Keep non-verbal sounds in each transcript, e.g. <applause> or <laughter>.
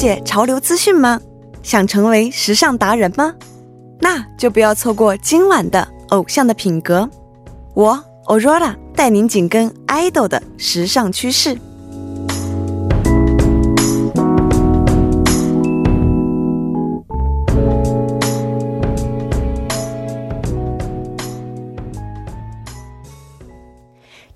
解潮流资讯吗？想成为时尚达人吗？那就不要错过今晚的《偶像的品格》，我 Aurora 带您紧跟 idol 的时尚趋势。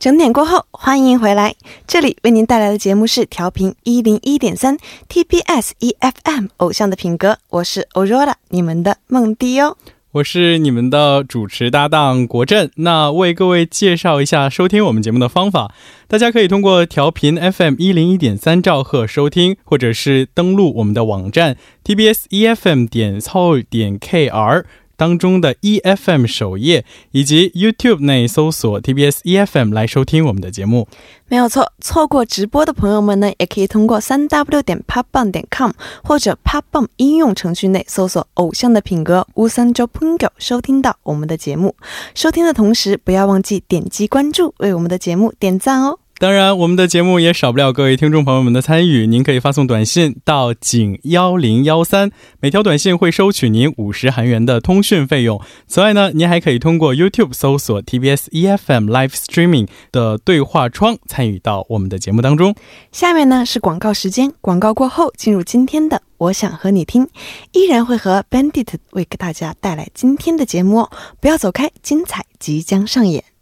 整点过后，欢迎回来。这里为您带来的节目是调频一零一点三 TBS EFM 偶像的品格，我是 Aurora，你们的梦迪哦。我是你们的主持搭档国振。那为各位介绍一下收听我们节目的方法，大家可以通过调频 FM 一零一点三兆赫收听，或者是登录我们的网站 TBS EFM 点 o 点 KR。当中的 E F M 首页以及 YouTube 内搜索 TBS E F M 来收听我们的节目，没有错。错过直播的朋友们呢，也可以通过三 W 点 popbang 点 com 或者 popbang 应用程序内搜索“偶像的品格”乌三周 pungo 收听到我们的节目。收听的同时，不要忘记点击关注，为我们的节目点赞哦。当然，我们的节目也少不了各位听众朋友们的参与。您可以发送短信到井幺零幺三，每条短信会收取您五十韩元的通讯费用。此外呢，您还可以通过 YouTube 搜索 TBS EFM Live Streaming 的对话窗参与到我们的节目当中。下面呢是广告时间，广告过后进入今天的我想和你听，依然会和 Bandit 为给大家带来今天的节目，不要走开，精彩即将上演。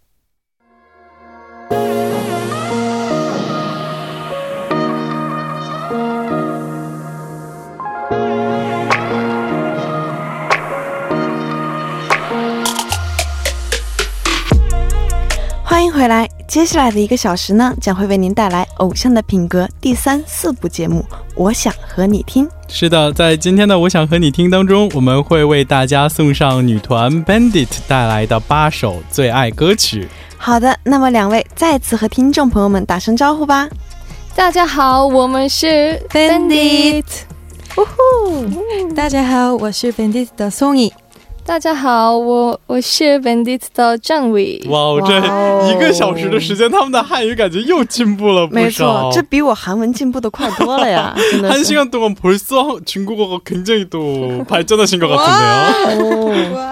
欢迎回来，接下来的一个小时呢，将会为您带来《偶像的品格》第三、四部节目。我想和你听。是的，在今天的《我想和你听》当中，我们会为大家送上女团 Bandit 带来的八首最爱歌曲。好的，那么两位再次和听众朋友们打声招呼吧。大家好，我们是 Bandit。呜呼！大家好，我是 Bandit 的宋怡。大家好，我我是 Bandit 的张伟。哇，这一个小时的时间，他们的汉语感觉又进步了不少。没错，这比我韩文进步的快多了呀！한시간동안벌써중국어가굉장히또발전하신것같은데요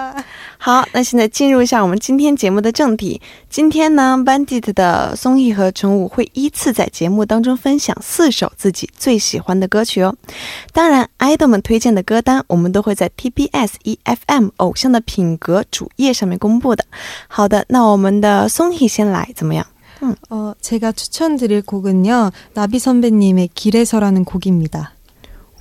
好，那现在进入一下我们今天节目的正题。今天呢，Bandit 的松义和陈武会依次在节目当中分享四首自己最喜欢的歌曲哦。当然，idol 们推荐的歌单，我们都会在 TBS EFM 偶像的品格主页上面公布的。好的，那我们的松义先来，怎么样？嗯，어제가추천드릴곡은요나비선배님의길에서라는곡입니 다。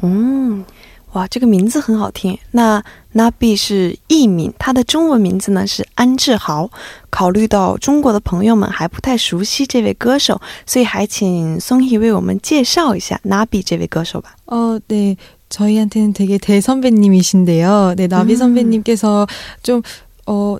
嗯。 哇，这个名字很好听。那 Nabi 是艺名，他的中文名字呢是安志豪。考虑到中国的朋友们还不太熟悉这位歌手，所以还请宋毅为我们介绍一下 Nabi 这位歌手吧。哦，对，저희한테는되게대선배님이신데요네나비선배님께서좀어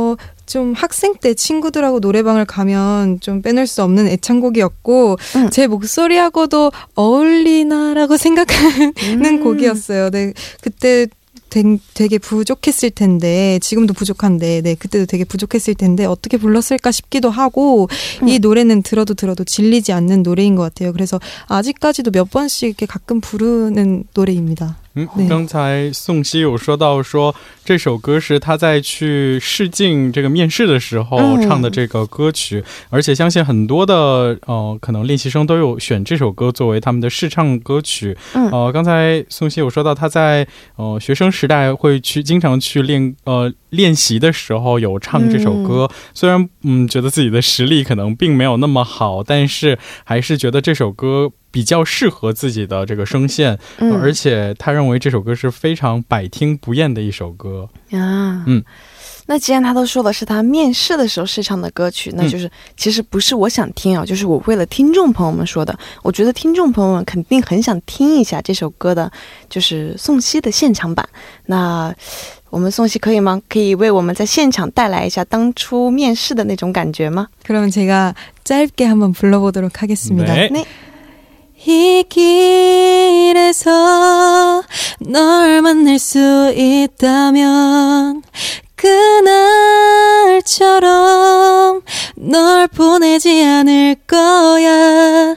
좀 학생 때 친구들하고 노래방을 가면 좀 빼놓을 수 없는 애창곡이었고 음. 제 목소리하고도 어울리나라고 생각하는 음. 곡이었어요. 네, 그때 되게 부족했을 텐데 지금도 부족한데 네 그때도 되게 부족했을 텐데 어떻게 불렀을까 싶기도 하고 음. 이 노래는 들어도 들어도 질리지 않는 노래인 것 같아요. 그래서 아직까지도 몇 번씩 이렇게 가끔 부르는 노래입니다. 嗯，刚才宋希有说到，说这首歌是他在去试镜这个面试的时候唱的这个歌曲，而且相信很多的呃可能练习生都有选这首歌作为他们的试唱歌曲。呃，刚才宋希有说到他在呃学生时代会去经常去练呃练习的时候有唱这首歌，虽然嗯觉得自己的实力可能并没有那么好，但是还是觉得这首歌比较适合自己的这个声线，而且他认为这首歌是非常百听不厌的一首歌啊。嗯，那既然他都说的是他面试的时候试唱的歌曲，那就是其实不是我想听啊，就是我为了听众朋友们说的。我觉得听众朋友们肯定很想听一下这首歌的，就是宋茜的现场版。那 我们宋茜可以吗？可以为我们在现场带来一下当初面试的那种感觉吗？그러면제가짧게한번불러보도록하겠습니다 네。 이길에서널만날수있다면그날처럼널보내지않을거야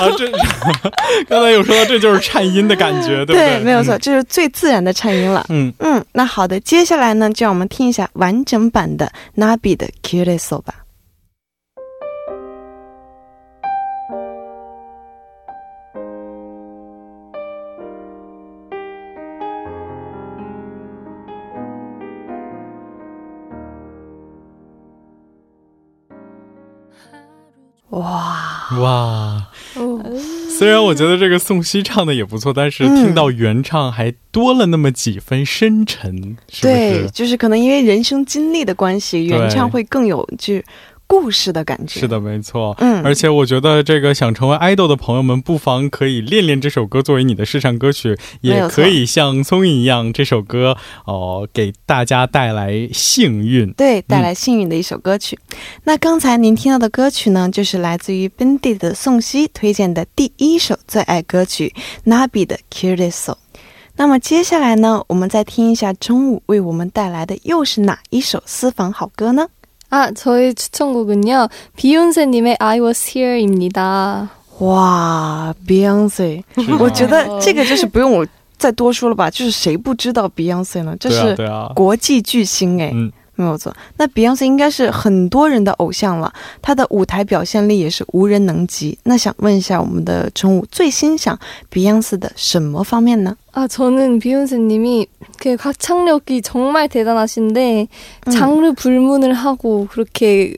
啊，这 <laughs> 刚才有说到，这就是颤音的感觉，对不对？对，没有错，这是最自然的颤音了。嗯嗯，那好的，接下来呢，就让我们听一下完整版的 Nabi 的 Kireso 吧。哇哇！虽然我觉得这个宋茜唱的也不错，但是听到原唱还多了那么几分深沉，是不是？对，就是可能因为人生经历的关系，原唱会更有就。故事的感觉是的，没错。嗯，而且我觉得这个想成为爱豆的朋友们，不妨可以练练这首歌作为你的试唱歌曲，也可以像聪颖一样，这首歌哦给大家带来幸运，对，带来幸运的一首歌曲。那刚才您听到的歌曲呢，就是来自于 Bendy 的宋茜推荐的第一首最爱歌曲 Nabi 的 Curious。那么接下来呢，我们再听一下中午为我们带来的又是哪一首私房好歌呢？아, 저의 추천곡은요. 비욘세님의 I Was Here입니다. 哇，Beyonce，我觉得这个就是不用我再多说了吧？就是谁不知道 Beyonce 呢？这是国际巨星哎。 没有错，那 Beyonce 应该是很多人的偶像了，她的舞台表现力也是无人能及。那想问一下我们的宠物最欣赏 Beyonce 的什么方面呢？啊，저는 Beyonce 님이그가창력이정말대단하신데장르불문을하고그렇게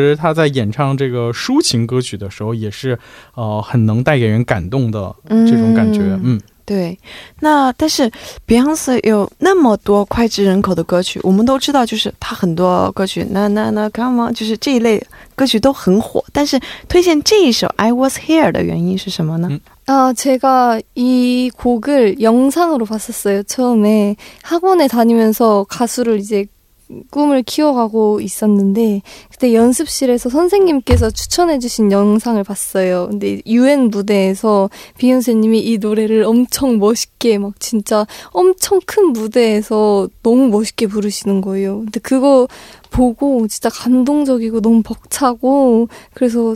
呃很能带给人感动的，是呃很能带给人感动的这种感觉。嗯，对。那但是 Beyonce 有那么多脍炙人口的歌曲，我们都知道，就是他很多歌曲，那那那 Come on，就是这一类歌曲都很火。但是推荐这一首 I Was Here 的原因是什么呢？啊，제가이곡을영상으로봤었어요처음에학원에다니면서가수를이제 꿈을 키워가고 있었는데 그때 연습실에서 선생님께서 추천해주신 영상을 봤어요. 근데 유엔 무대에서 비욘세님이 이 노래를 엄청 멋있게 막 진짜 엄청 큰 무대에서 너무 멋있게 부르시는 거예요. 근데 그거 보고 진짜 감동적이고 너무 벅차고 그래서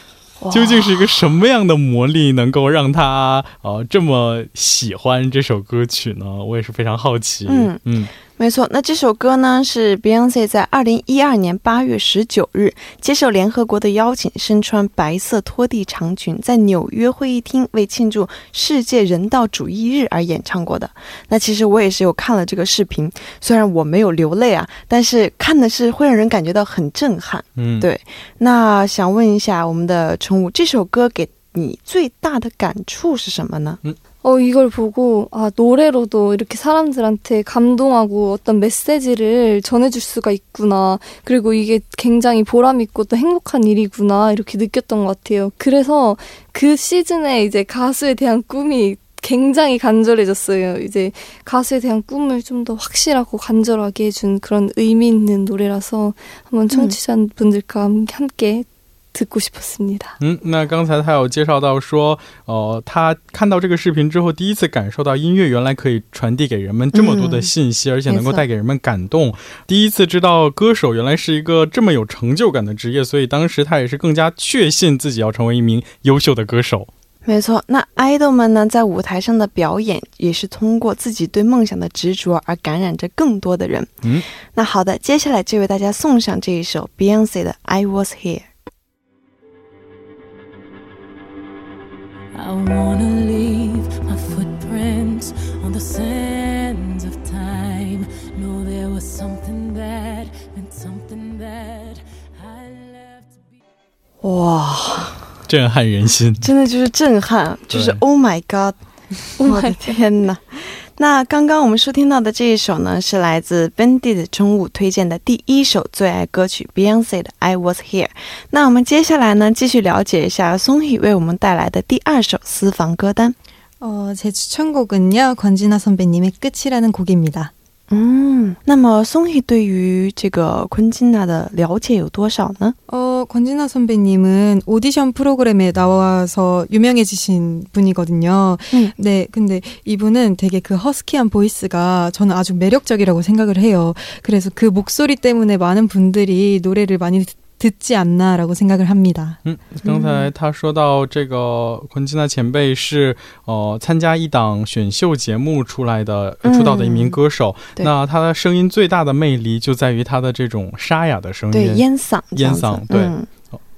究竟是一个什么样的魔力能够让他呃这么喜欢这首歌曲呢？我也是非常好奇。嗯嗯。没错，那这首歌呢是 Beyonce 在二零一二年八月十九日接受联合国的邀请，身穿白色拖地长裙，在纽约会议厅为庆祝世界人道主义日而演唱过的。那其实我也是有看了这个视频，虽然我没有流泪啊，但是看的是会让人感觉到很震撼。嗯，对。那想问一下我们的宠物，这首歌给你最大的感触是什么呢？嗯。 어, 이걸 보고, 아, 노래로도 이렇게 사람들한테 감동하고 어떤 메시지를 전해줄 수가 있구나. 그리고 이게 굉장히 보람있고 또 행복한 일이구나. 이렇게 느꼈던 것 같아요. 그래서 그 시즌에 이제 가수에 대한 꿈이 굉장히 간절해졌어요. 이제 가수에 대한 꿈을 좀 더 확실하고 간절하게 해준 그런 의미 있는 노래라서 한번 청취자분들과 함께 嗯，那刚才他有介绍到说，呃，他看到这个视频之后，第一次感受到音乐原来可以传递给人们这么多的信息，而且能够带给人们感动。第一次知道歌手原来是一个这么有成就感的职业，所以当时他也是更加确信自己要成为一名优秀的歌手。没错，那爱豆们呢，在舞台上的表演也是通过自己对梦想的执着而感染着更多的人。嗯，那好的，接下来就为大家送上这一首 Beyonce 的《I Was Here》。I wanna leave my footprints on the sands of time. Know there was something that meant something that I left to be. 哇，震撼人心，真的就是震撼，就是 Oh my God，我的天哪！ <laughs> 那刚刚我们收听到的这一首呢，是来自 Bandit 中午推荐的第一首最爱歌曲 Beyonce 的《I Was Here》。那我们接下来呢，继续了解一下 Songhi 为我们带来的第二首私房歌单。어제추천곡은요권진아선배님의끝이라는곡입니 다。 嗯，那么松희对于这个昆金娜的了解有多少呢？ 어, 권진아 선배님은 오디션 프로그램에 나와서 유명해지신 분이거든요. 음. 네, 근데 이분은 되게 그 허스키한 보이스가 저는 아주 매력적이라고 생각을 해요. 그래서 그 목소리 때문에 많은 분들이 노래를 많이 듣지않나라고생각을합니다嗯，刚才他说到这个昆金娜前辈是呃参加一档选秀节目出来的出道的一名歌手，那他的声音最大的魅力就在于他的这种沙哑的声音，对烟嗓，烟嗓，对，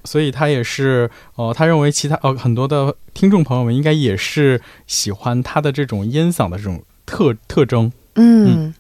所以他也是呃，他认为其他呃很多的听众朋友们应该也是喜欢他的这种烟嗓的这种特特征，嗯。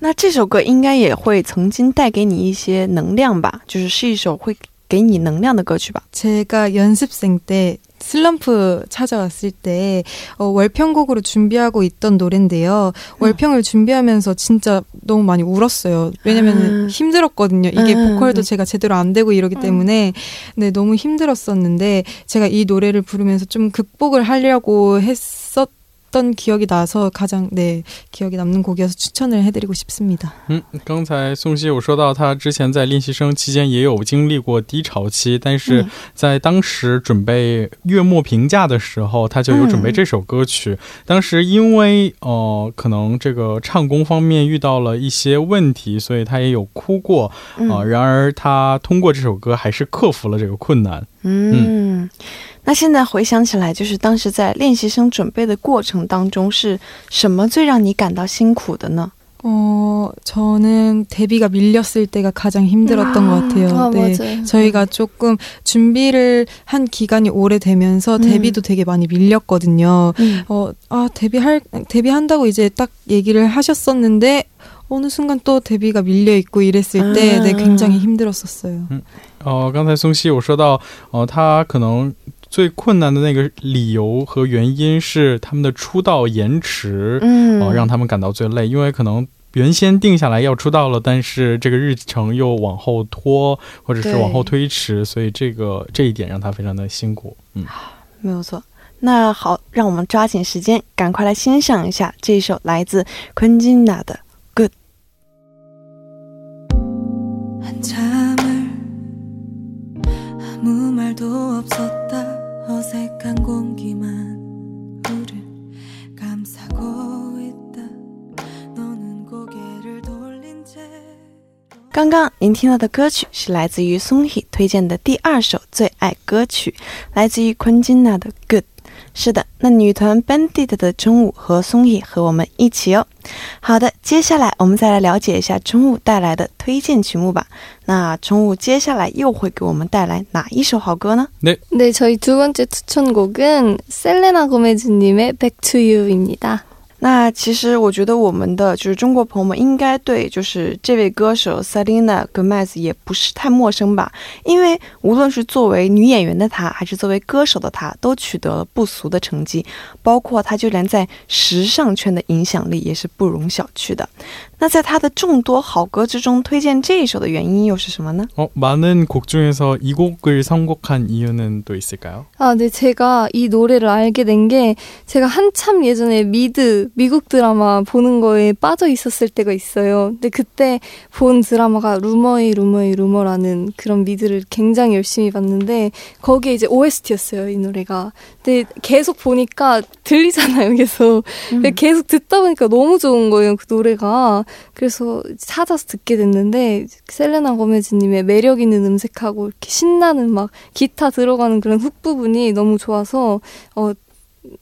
那这首歌应该也会曾经带给你一些能量吧？就是是一首会给你能量的歌曲吧？제가연습생때슬럼프찾아왔을때어월평곡으로준비하고있던노래인데요월평을준비하면서진짜너무많이울었어요왜냐면힘들었거든요이게보컬도제가제대로안되고이러기때문에네너무힘들었었는데제가이노래를부르면서좀극복을하려고했었 어떤 기억이 나서 가장 네 기억에 남는 곡이어서 추천을 해드리고 싶습니다. 嗯，刚才宋希有说到他之前在练习生期间也有经历过低潮期，但是在当时准备月末评价的时候，他就有准备这首歌曲。当时因为呃可能这个唱功方面遇到了一些问题，所以他也有哭过，啊、然而他通过这首歌还是克服了这个困难。 那现在回想起来，就是当时在练习生准备的过程当中是什么最让你感到辛苦的呢？ 어, 저는 데뷔가 밀렸을 때가 가장 힘들었던 아, 것 같아요. 아, 네. 맞아요. 저희가 조금 준비를 한 기간이 오래되면서 음. 데뷔도 되게 많이 밀렸거든요. 음. 어, 아, 데뷔할, 데뷔한다고 이제 딱 얘기를 하셨었는데, 어느 순간 또 데뷔가 밀려 있고 이랬을 때, 아. 네, 굉장히 힘들었었어요. 음. 哦，刚才宋希有说到，哦，他可能 最困难的那个理由和原因是他们的出道延迟，嗯，哦，让他们感到最累，因为可能原先定下来要出道了，但是这个日程又往后拖，或者是往后推迟，所以这个这一点让他非常的辛苦。嗯，没有错。那好，让我们抓紧时间，赶快来欣赏一下这一首来自昆金娜的《Good》。어색한 공기만 우릴 감싸고 있다 너는 고개를 돌린 채刚刚您听到的歌曲是来自于松 희 推荐的第二首最爱歌曲，来自于昆金娜的《Good》。 是的，那女团 Bandit 的中午和松野和我们一起哦。好的，接下来我们再来了解一下中午带来的推荐曲目吧。那中午接下来又会给我们带来哪一首好歌呢？네네저희두번째추천곡은셀레나고메즈님의 Back to You입니다。 那其实我觉得我们的就是中国朋友们应该对就是这位歌手 Selena Gomez 也不是太陌生吧？因为无论是作为女演员的她，还是作为歌手的她，都取得了不俗的成绩。包括她就连在时尚圈的影响力也是不容小觑的。 那在他的众多好歌之中，推荐这一首的原因又是什么呢？어많은곡중에서이곡을선곡한이유는또있을까요 아네제가이노래를알게된게제가한참예전에미드미국드라마보는거에빠져있었을때가있어요근데그때본드라마가루머이루머이루머라는그런미드를굉장히열심히봤는데거기에이제 OST 였어요이노래가근데계속보니까들리잖아요계속음계속듣다보니까너무좋은거예요그노래가 그래서 찾아서 듣게 됐는데 셀레나 고메즈님의 매력 있는 음색하고 이렇게 신나는 막 기타 들어가는 그런 훅 부분이 너무 좋아서 어,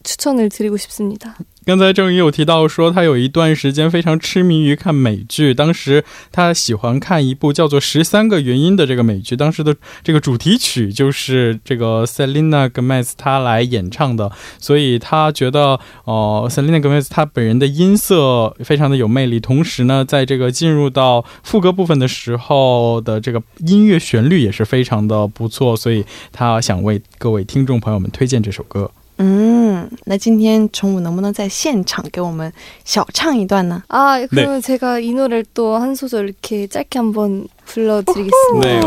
추천을 드리고 싶습니다. 刚才郑宇有提到说，他有一段时间非常痴迷于看美剧。当时他喜欢看一部叫做《十三个原因》的这个美剧，当时的这个主题曲就是这个 Selena Gomez 他来演唱的，所以他觉得哦，Selena Gomez 他本人的音色非常的有魅力，同时呢，在这个进入到副歌部分的时候的这个音乐旋律也是非常的不错，所以他想为各位听众朋友们推荐这首歌。 嗯，那今天崇武能不能在现场给我们小唱一段呢？啊，그러면제가이노래를또한소절이렇게짧게한번불러드리겠습니다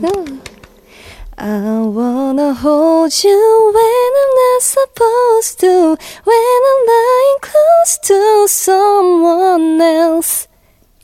네. I wanna hold you when I'm not supposed to, when I'm lying close to someone else.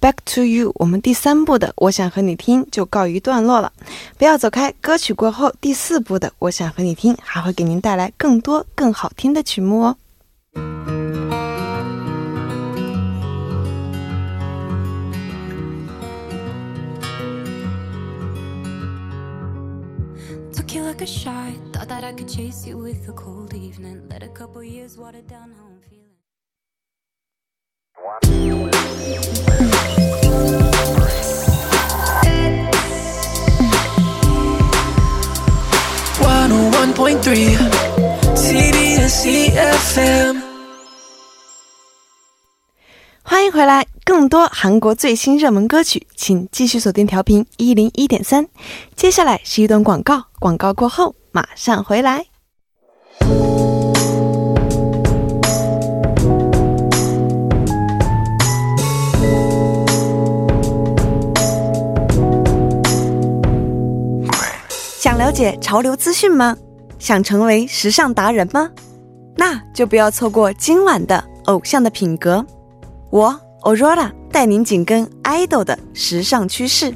back to you 我们第三部的我想和你听就告一段落了。不要走开歌曲过后第四部的我想和你听还会给您带来更多更好听的曲目哦。One point three TBS EFM 欢迎回来，更多韩国最新热门歌曲，请继续锁定调频一零一点三。接下来是一段广告，广告过后马上回来。想了解潮流资讯吗？想成为时尚达人吗？那就不要错过今晚的《偶像的品格》。我 Aurora 带您紧跟 idol 的时尚趋势。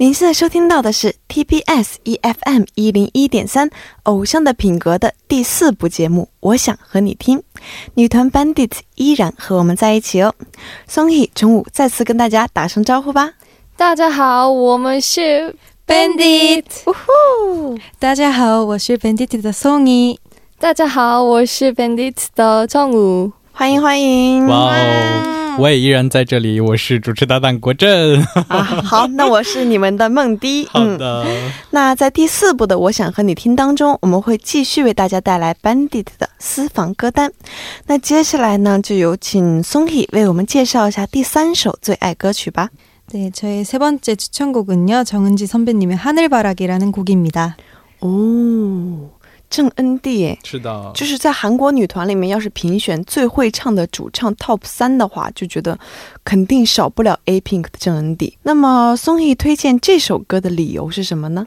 您现在收听到的是 TBS EFM 一零一点三《偶像的品格》的第四部节目，我想和你听。女团 Bandit 依然和我们在一起哦。松 hee 中午再次跟大家打声招呼吧。大家好，我们是 Bandit。呜呼！大家好，我是 Bandit 的宋怡。大家好，我是 Bandit 的中午。欢迎欢迎！哇哦，我也依然在这里，我是主持搭档国振。啊，好，那我是你们的梦迪。<laughs> 好的，那在第四部的《我想和你听》当中，我们会继续为大家带来 Bandit 的私房歌单。那接下来呢，就有请松 hee 为我们介绍一下第三首最爱歌曲吧。 네, 저의 세 번째 추천곡은요. 정은지 선배님의 하늘바라기라는 곡입니다. 哦， 郑恩地耶。是的，就是在韩国女团里面，要是评选最会唱的主唱 TOP 三的话，就觉得肯定少不了 A Pink 的郑恩地。那么松 hee 推荐这首歌的理由是什么呢？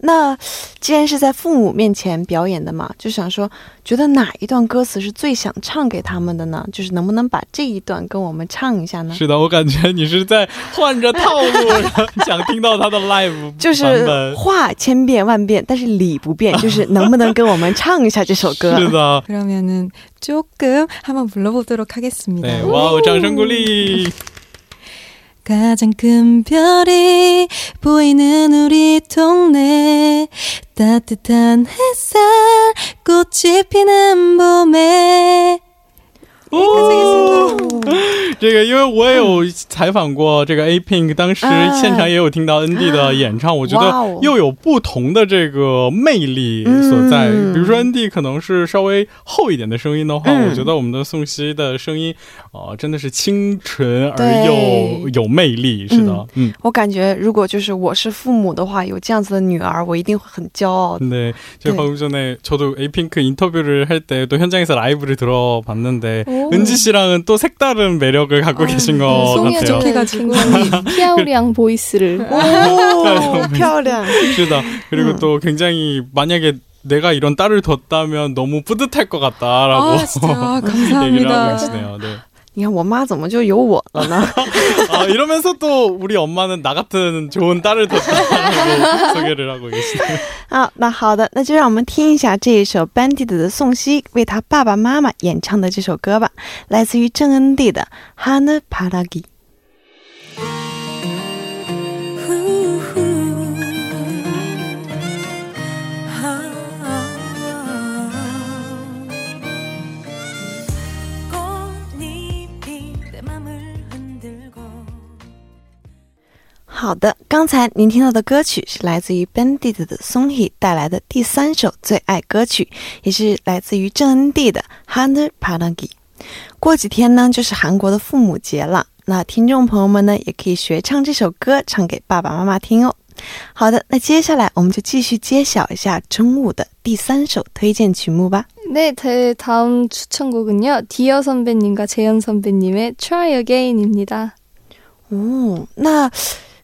那既然是在父母面前表演的嘛，就想说，觉得哪一段歌词是最想唱给他们的呢？就是能不能把这一段跟我们唱一下呢？是的，我感觉你是在换着套路，想听到他的 live <laughs> 就是版本。话千变万变，但是理不变，<laughs> 就是能不能跟我们唱一下这首歌？是的， <laughs> 그러면은 조금 한번 불러보도록 하겠습니다. 对，哇哦，掌声鼓励！ 가장 큰 별이 보이는 우리 동네. 따뜻한 햇살 꽃이 피는 봄에 哦，<laughs> 这个因为我也有采访过这个 A Pink，当时现场也有听到 ND 的演唱，我觉得哇哦又有不同的这个魅力所在。嗯比如说 ND 可能是稍微厚一点的声音的话，嗯我觉得我们的宋茜的声音，呃，真的是清纯而对又有魅力。是的，嗯。我感觉如果就是我是父母的话，有这样子的女儿，我一定会很骄傲的。 네, 제가 네. 방금 전에 저도 에이핑크 인터뷰를 할 때 또 현장에서 라이브를 들어봤는데 오. 은지 씨랑은 또 색다른 매력을 갖고 아, 계신 것 네. 같아요. 송이 좋게가지고 <laughs> 피아오리앙 보이스를. 네. 피아오리앙. 그다. 그리고 음. 또 굉장히 만약에 내가 이런 딸을 뒀다면 너무 뿌듯할 것 같다라고 아, 진짜, 감사합니다. 아, <laughs> 얘기를 하고 계시네요. 네. 你看我妈怎么就有我了呢？ <laughs> 아, 이러면서 또 우리 엄마는 나 같은 좋은 딸을 뒀다라고 <laughs> 소개를 하고 계시네요. <laughs> 啊，那好的，那就让我们听一下这一首 Bandit 的宋茜为他爸爸妈妈演唱的这首歌吧，来自于郑恩地的《하늘바라기》。 好的，刚才您听到的歌曲是来自于 Bandit 的 Songhee 带来的第三首最爱歌曲，也是来自于郑恩地的《하늘 바라기》。过几天呢，就是韩国的父母节了，那听众朋友们呢，也可以学唱这首歌，唱给爸爸妈妈听哦。好的，那接下来我们就继续揭晓一下中午的第三首推荐曲目吧。 네, 제 다음 추천곡은요. 디어 선배님과 재현 선배님의 Try Again입니다. 哦，那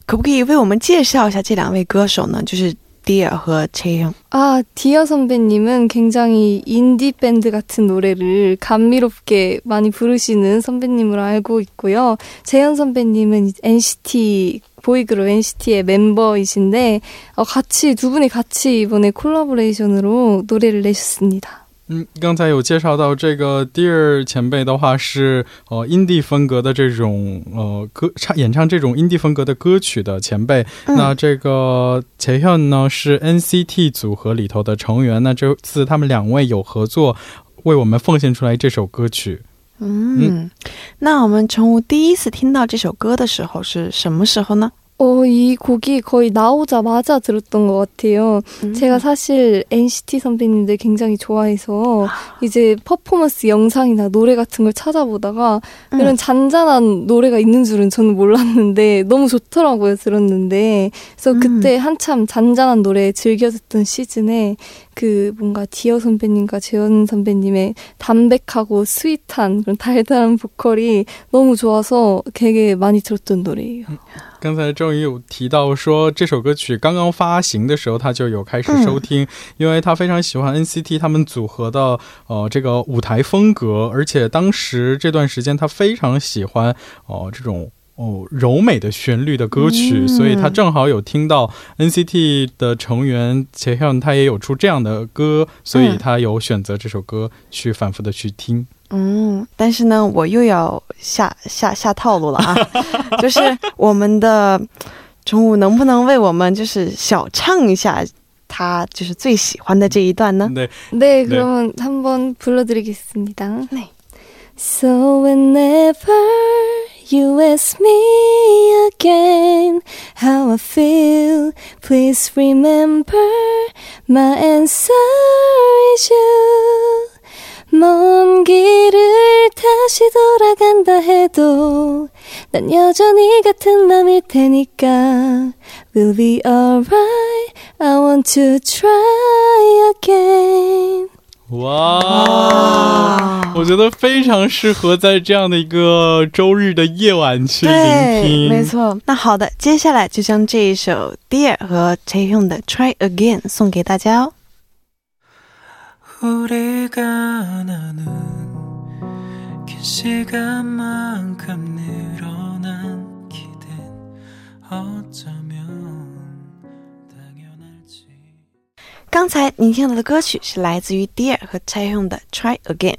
可不可以为我们介绍一下这两位歌手呢？就是 Dear 和 Chaeyoung。 아, 디어 선배님은 굉장히 인디 밴드 같은 노래를 감미롭게 많이 부르시는 선배님으로 알고 있고요. 재현 선배님은 NCT 보이그룹 NCT의 멤버이신데 어, 같이 두 분이 같이 이번에 콜라보레이션으로 노래를 내셨습니다. 嗯，刚才有介绍到这个 Dear 前辈的话是呃 indie 风格的这种呃歌唱演唱这种 indie 风格的歌曲的前辈。那这个 c h 呢是 NCT 组合里头的成员。那这次他们两位有合作，为我们奉献出来这首歌曲。嗯，那我们从第一次听到这首歌的时候是什么时候呢？ 어, 이 곡이 거의 나오자마자 들었던 것 같아요. 제가 사실 NCT 선배님들 굉장히 좋아해서 이제 퍼포먼스 영상이나 노래 같은 걸 찾아보다가 음. 이런 잔잔한 노래가 있는 줄은 저는 몰랐는데 너무 좋더라고요 들었는데 그래서 음. 그때 한참 잔잔한 노래 즐겨 듣던 시즌에 그 뭔가 디어 선배님과 재현 선배님의 담백하고 스윗한 그런 달달한 보컬이 너무 좋아서 되게 많이 들었던 노래예요. 刚才郑宇有提到说，这首歌曲刚刚发行的时候，他就有开始收听，因为他非常喜欢 NCT 他们组合的呃这个舞台风格，而且当时这段时间他非常喜欢哦、呃这种。 哦，柔美的旋律的歌曲，嗯所以他正好有听到 NCT 的成员切hyun 他也有出这样的歌，所以他有选择这首歌去反复的去听。嗯，但是呢，我又要下下下套路了啊，<laughs> 就是我们的中午能不能为我们就是小唱一下他就是最喜欢的这一段呢？ 네, 네, 그러면 한번 불러드리겠습니다. 네. So whenever you ask me again how I feel. Please remember my answer is you. 먼 길을 다시 돌아간다 해도 난 여전히 같은 맘일 테니까 We'll be alright I want to try again 哇，我觉得非常适合在这样的一个周日的夜晚去聆对，听。没错。那好的，接下来就将这一首 Dear 和 Chaehyung 的 Try Again 送给大家哦。 우리가 나눈 긴 시간만큼 늘어난 기댄 어쩌면 刚才您听到的歌曲是来自于 Dear 和 Chaehyung 的 Try Again。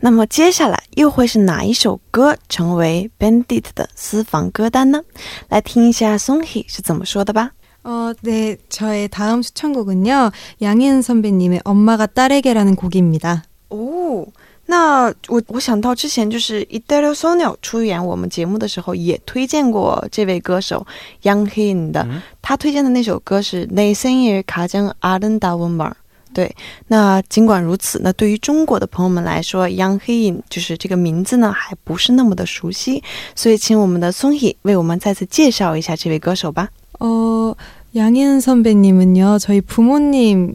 那么接下来又会是哪一首歌成为 Bandit 的私房歌单呢？来听一下 Songhee 是怎么说的吧。 어, 네, 저의 다음 추천곡은요. 양희은 선배님의 엄마가 딸에게라는 곡입니다. 哦， 那我我想到之前就是 Idol Sonyo 出演我们节目的时候，也推荐过这位歌手 Yang Hin 的，嗯他推荐的那首歌是《내생일가장아름다운 말》。对，那尽管如此，那对于中国的朋友们来说，Yang Hin 就是这个名字呢，还不是那么的熟悉，所以请我们的 Song Hee 为我们再次介绍一下这位歌手吧。 어, 양희은 선배님은요, 저희 부모님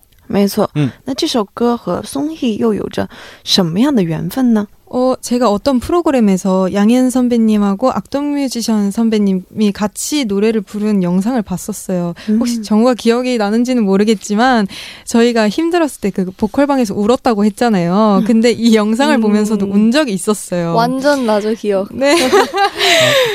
没错。嗯，那这首歌和 Song Hee 又有着什么样的缘分呢？ 어, 제가 어떤 프로그램에서 양희은 선배님하고 악동 뮤지션 선배님이 같이 노래를 부른 영상을 봤었어요. 혹시 음. 정우가 기억이 나는지는 모르겠지만 저희가 힘들었을 때 그 보컬방에서 울었다고 했잖아요. 근데 이 영상을 음. 보면서도 운 적이 있었어요. 완전 나죠 기억. 네. <laughs>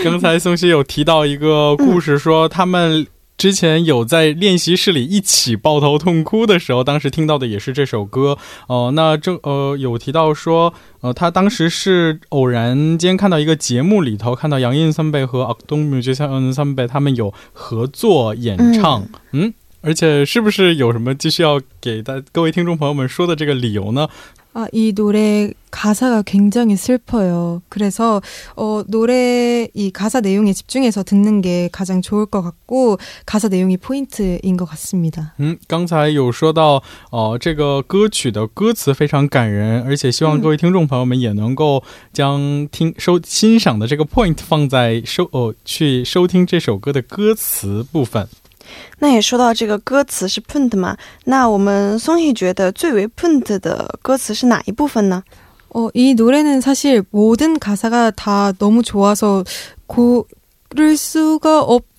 刚才宋希有提到一个故事，说他们 之前有在练习室里一起抱头痛哭的时候，当时听到的也是这首歌。哦、呃，那这呃有提到说，呃，他当时是偶然间看到一个节目里头，看到杨印三贝和阿东米杰三三贝他们有合作演唱，嗯而且是不是有什么继续要给大各位听众朋友们说的这个理由呢？ 아, 이 노래 가사가 굉장히 슬퍼요. 그래서 어, 노래 이 가사 내용에 집중해서 듣는 게 가장 좋을 것 같고 가사 내용이 포인트인 것 같습니다. 嗯，刚才有说到，哦、这个歌曲的歌词非常感人，而且希望各位听众朋友们也能够将听收欣赏的这个 point 放在收哦、去收听这首歌的歌词部分。 那也说到这个歌词是 punt 嘛，那我们松毅觉得最为 punt 的歌词是哪一部分呢？ 어, 이 노래는 사실 모든 가사가 다 너무 좋아서 고를 수가 없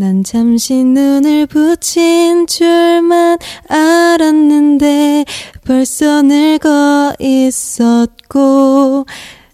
난 잠시 눈을 붙인 줄만 알았는데 벌써 늙어 있었고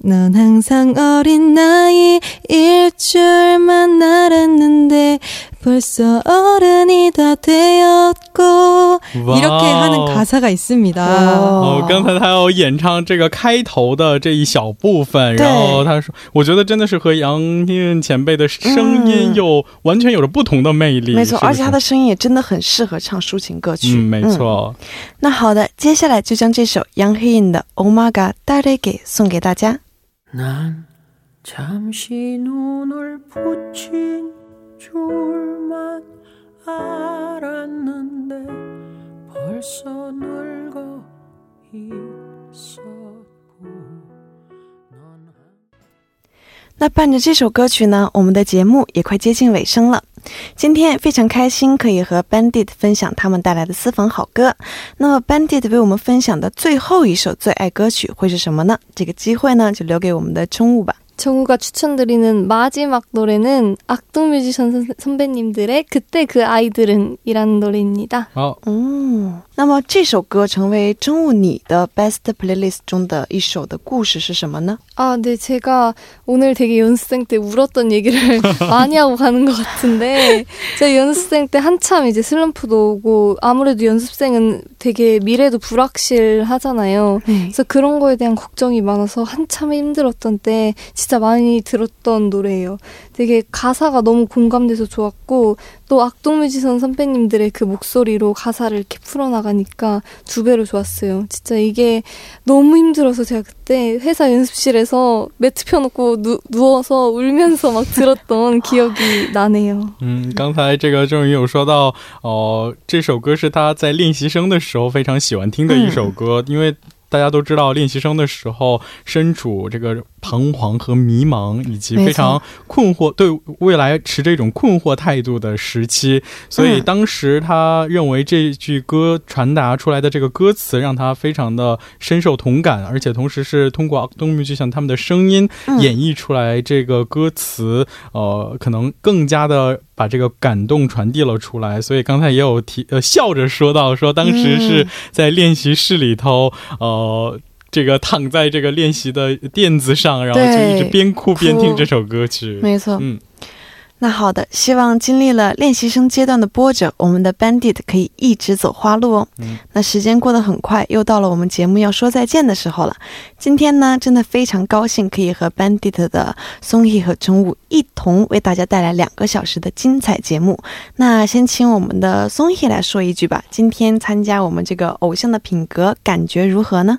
넌 항상 어린 나이일 줄만 알았는데 벌써 어른이 다 되었고 이렇게 하는 가사가 있습니다. 哦，刚才他要演唱这个开头的这一小部分，对然后他说，我觉得真的是和杨印前辈的声音又完全有着不同的魅力，没错，是不是而且他的声音也真的很适合唱抒情歌曲。嗯，没错。那好的，接下来就将这首杨黑印的《Oh My God》带来给送给大家。 난 잠시 눈을 붙인 줄만 알았는데 벌써 늙어 있었고 넌 那伴着这首歌曲呢，我们的节目也快接近尾声了。 今天非常开心可以和 Bandit 分享他们带来的私房好歌。那么 Bandit 为我们分享的最后一首最爱歌曲会是什么呢？这个机会呢，就留给我们的宠物吧。 정우가 추천드리는 마지막 노래는 악동 뮤지션 선- 선배님들의 그때 그 아이들은 이라는 노래입니다. 好，哦，那么这首歌成为中午你的 best playlist 中的一首的故事是什么呢？ 아, 네, 제가 오늘 되게 연습생 때 울었던 얘기를 <laughs> 많이 하고 가는 것 같은데, 제가 연습생 때 한참 이제 슬럼프도 오고, 아무래도 연습생은 되게 미래도 불확실하잖아요. 그래서 그런 거에 대한 걱정이 많아서 한참 힘들었던 때 진짜 많이 들었던 노래예요. 되게 가사가 너무 공감돼서 좋았고 또 악동뮤지션 선배님들의 그 목소리로 가사를 이렇게 풀어나가니까 두 배로 좋았어요. 진짜 이게 너무 힘들어서 제가 그때 회사 연습실에서 매트 펴놓고 누, 누워서 울면서 막 들었던 기억이 <laughs> 나네요. 嗯，刚才这个郑宇有说到，哦、这首歌是他在练习生的时候非常喜欢听的一首歌，因为。大家都知道，练习生的时候身处这个 彷徨和迷茫，以及非常困惑，对未来持这种困惑态度的时期。所以当时他认为这句歌传达出来的这个歌词，让他非常的深受同感，而且同时是通过东木就像他们的声音嗯演绎出来这个歌词，呃，可能更加的把这个感动传递了出来。所以刚才也有提，呃，笑着说到说当时是在练习室里头，呃。这个躺在这个练习的垫子上，然后就一直边哭边听这首歌曲。没错，嗯，那好的，希望经历了练习生阶段的波折，我们的 Bandit 可以一直走花路哦。嗯那时间过得很快，又到了我们节目要说再见的时候了。今天呢，真的非常高兴可以和 Bandit 的松毅和中午一同为大家带来两个小时的精彩节目。那先请我们的松毅来说一句吧，今天参加我们这个偶像的品格，感觉如何呢？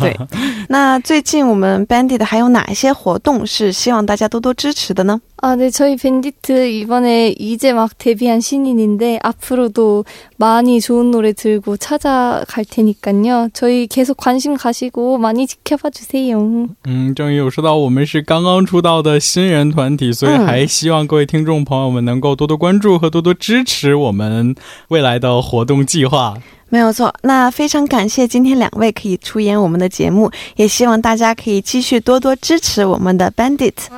对，那最近我们 Bandit 还有哪一些活动是希望大家多多支持的呢？ 아, 네, 저희 밴디트 이번에 이제 막 데뷔한 신인인데 앞으로도 많이 좋은 노래 들고 찾아갈 테니까요. 저희 계속 관심 가시고 많이 지켜봐 주세요. 嗯，郑宇有说到我们是刚刚出道的新人团体，所以嗯还希望各位听众朋友们能够多多关注和多多支持我们未来的活动计划。 没有错，那非常感谢今天两位可以出演我们的节目，也希望大家可以继续多多支持我们的 Bandit。<laughs>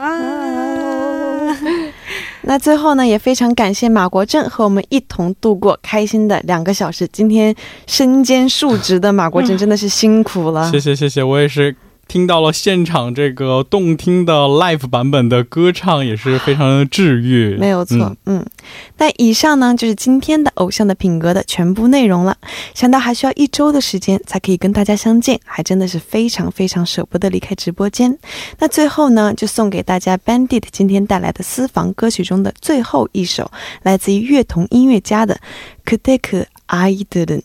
那最后呢，也非常感谢马国正和我们一同度过开心的两个小时。今天身兼数职的马国正 <laughs> 真的是辛苦了。谢谢谢谢，我也是听到了现场这个动听的 live 版本的歌唱，也是非常的治愈。没有错，嗯嗯那以上呢就是今天的偶像的品格的全部内容了。想到还需要一周的时间才可以跟大家相见，还真的是非常非常舍不得离开直播间。那最后呢，就送给大家 Bandit 今天带来的私房歌曲中的最后一首，来自于乐童音乐家的《그대그아이들은》。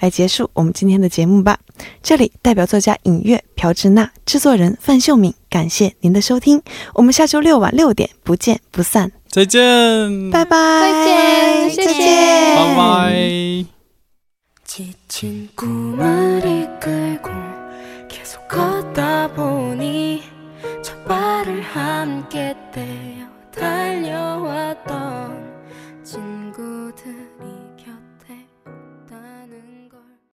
来结束我们今天的节目吧。这里代表作家尹月、朴智娜，制作人范秀敏，感谢您的收听。我们下周六晚六点不见不散，再见，拜拜，再见谢谢再见，拜拜。 지친 꿈을 이끌고 계속 걷다 보니 첫 발을 함께 떼